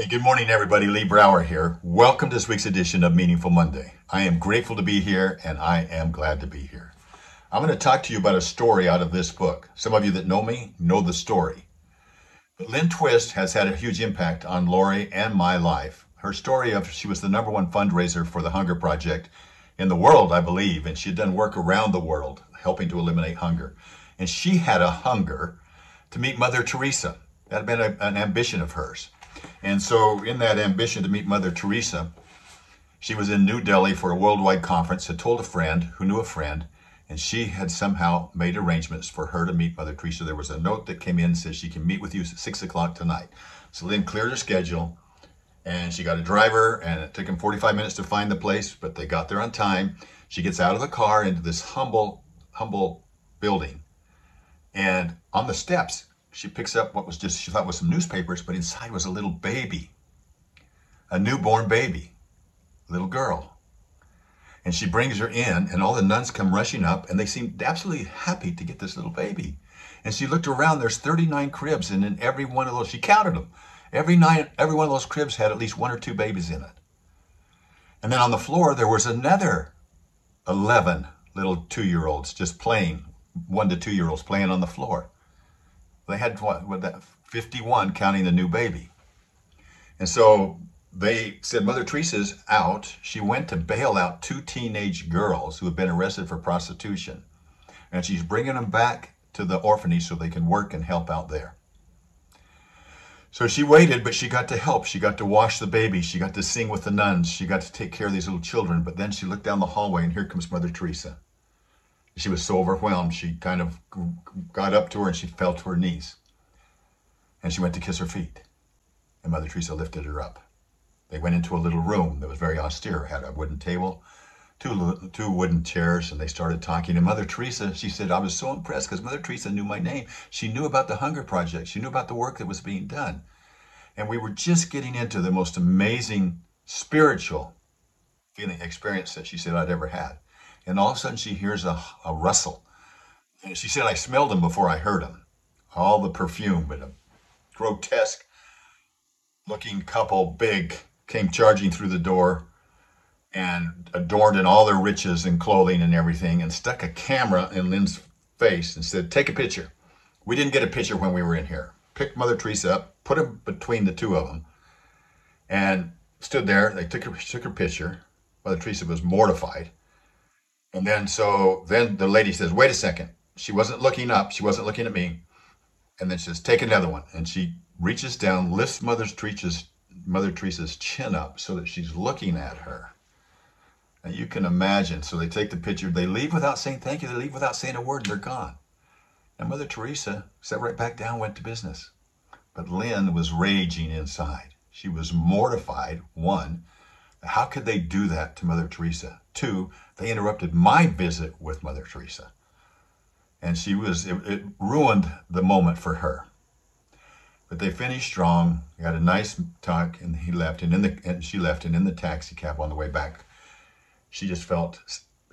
Hey, good morning, everybody. Lee Brower here. Welcome to this week's edition of Meaningful Monday. I am grateful to be here and I am glad to be here. I'm going to talk to you about a story out of this book. Some of you that know me know the story. But Lynn Twist has had a huge impact on Lori and my life. Her story of she was the number one fundraiser for the Hunger Project in the world, I believe, and she had done work around the world helping to eliminate hunger. And she had a hunger to meet Mother Teresa. That had been a, an ambition of hers. And so, in that ambition to meet Mother Teresa, she was in New Delhi for a worldwide conference, had told a friend who knew a friend, and she had somehow made arrangements for her to meet Mother Teresa. There was a note that came in says she can meet with you at six o'clock tonight. So Lynn cleared her schedule and she got a driver and it took him 45 minutes to find the place, but they got there on time. She gets out of the car into this humble, humble building. And on the steps, she picks up what was just, she thought was some newspapers, but inside was a little baby, a newborn baby, little girl. And she brings her in, and all the nuns come rushing up, and they seemed absolutely happy to get this little baby. And she looked around, there's 39 cribs, and in every one of those, she counted them. Every night, every one of those cribs had at least one or two babies in it. And then on the floor, there was another 11 little two year olds just playing, one to two year olds playing on the floor. They had what, what that 51 counting the new baby. And so they said Mother Teresa's out. She went to bail out two teenage girls who had been arrested for prostitution. And she's bringing them back to the orphanage so they can work and help out there. So she waited, but she got to help. She got to wash the baby. She got to sing with the nuns. She got to take care of these little children. But then she looked down the hallway, and here comes Mother Teresa. She was so overwhelmed, she kind of got up to her and she fell to her knees. And she went to kiss her feet. And Mother Teresa lifted her up. They went into a little room that was very austere, had a wooden table, two, two wooden chairs, and they started talking. And Mother Teresa, she said, I was so impressed because Mother Teresa knew my name. She knew about the Hunger Project. She knew about the work that was being done. And we were just getting into the most amazing spiritual feeling experience that she said I'd ever had. And all of a sudden she hears a, a rustle. And she said, I smelled them before I heard them. All the perfume, but a grotesque looking couple, big, came charging through the door and adorned in all their riches and clothing and everything, and stuck a camera in Lynn's face and said, Take a picture. We didn't get a picture when we were in here. Picked Mother Teresa up, put her between the two of them, and stood there. They took her, took her picture. Mother Teresa was mortified. And then so then the lady says, Wait a second. She wasn't looking up, she wasn't looking at me. And then she says, Take another one. And she reaches down, lifts Mother Teresa's Mother Teresa's chin up so that she's looking at her. And you can imagine. So they take the picture, they leave without saying thank you, they leave without saying a word, and they're gone. And Mother Teresa sat right back down, went to business. But Lynn was raging inside. She was mortified, one, how could they do that to Mother Teresa? Two, they interrupted my visit with Mother Teresa. And she was, it, it ruined the moment for her. But they finished strong, got a nice talk, and he left. And in the and she left, and in the taxi cab on the way back, she just felt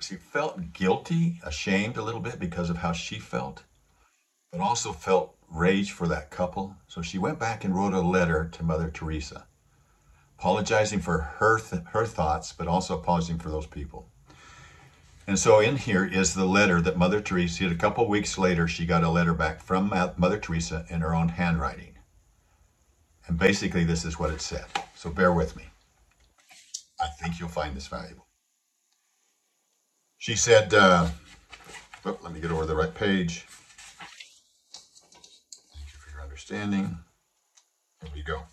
she felt guilty, ashamed a little bit because of how she felt, but also felt rage for that couple. So she went back and wrote a letter to Mother Teresa, apologizing for her th- her thoughts, but also apologizing for those people. And so in here is the letter that Mother Teresa, a couple weeks later, she got a letter back from Mother Teresa in her own handwriting. And basically, this is what it said. So bear with me. I think you'll find this valuable. She said, uh, oh, let me get over the right page. Thank you for your understanding. There we go.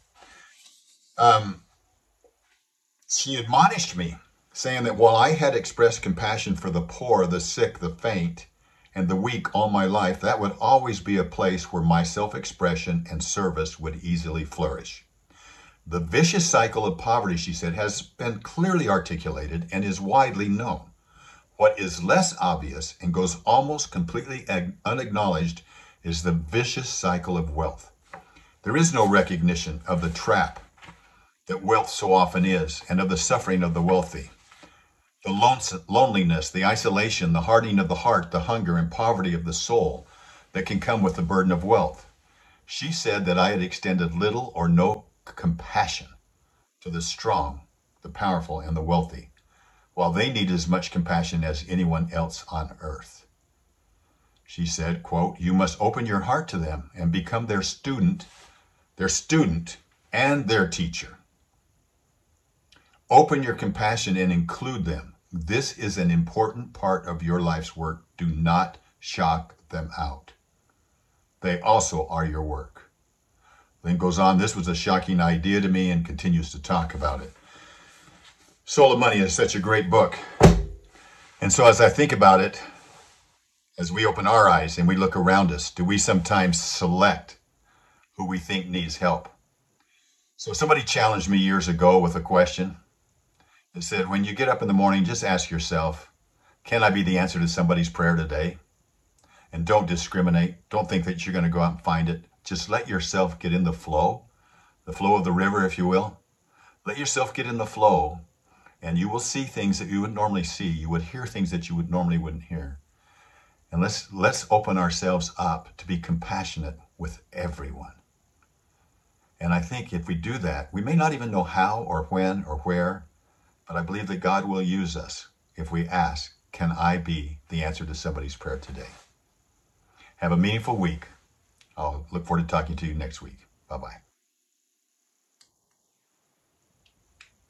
Um, she admonished me, saying that while I had expressed compassion for the poor, the sick, the faint, and the weak all my life, that would always be a place where my self expression and service would easily flourish. The vicious cycle of poverty, she said, has been clearly articulated and is widely known. What is less obvious and goes almost completely unacknowledged is the vicious cycle of wealth. There is no recognition of the trap that wealth so often is and of the suffering of the wealthy. The loneliness, the isolation, the hardening of the heart, the hunger and poverty of the soul that can come with the burden of wealth. She said that I had extended little or no compassion to the strong, the powerful, and the wealthy, while they need as much compassion as anyone else on earth. She said, quote, You must open your heart to them and become their student, their student and their teacher. Open your compassion and include them. This is an important part of your life's work. Do not shock them out. They also are your work. Then goes on, this was a shocking idea to me and continues to talk about it. Soul of Money is such a great book. And so as I think about it, as we open our eyes and we look around us, do we sometimes select who we think needs help? So somebody challenged me years ago with a question. It said, when you get up in the morning, just ask yourself, can I be the answer to somebody's prayer today? And don't discriminate. Don't think that you're going to go out and find it. Just let yourself get in the flow, the flow of the river, if you will. Let yourself get in the flow, and you will see things that you would normally see. You would hear things that you would normally wouldn't hear. And let's let's open ourselves up to be compassionate with everyone. And I think if we do that, we may not even know how or when or where, but I believe that God will use us if we ask, Can I be the answer to somebody's prayer today? Have a meaningful week. I'll look forward to talking to you next week. Bye bye.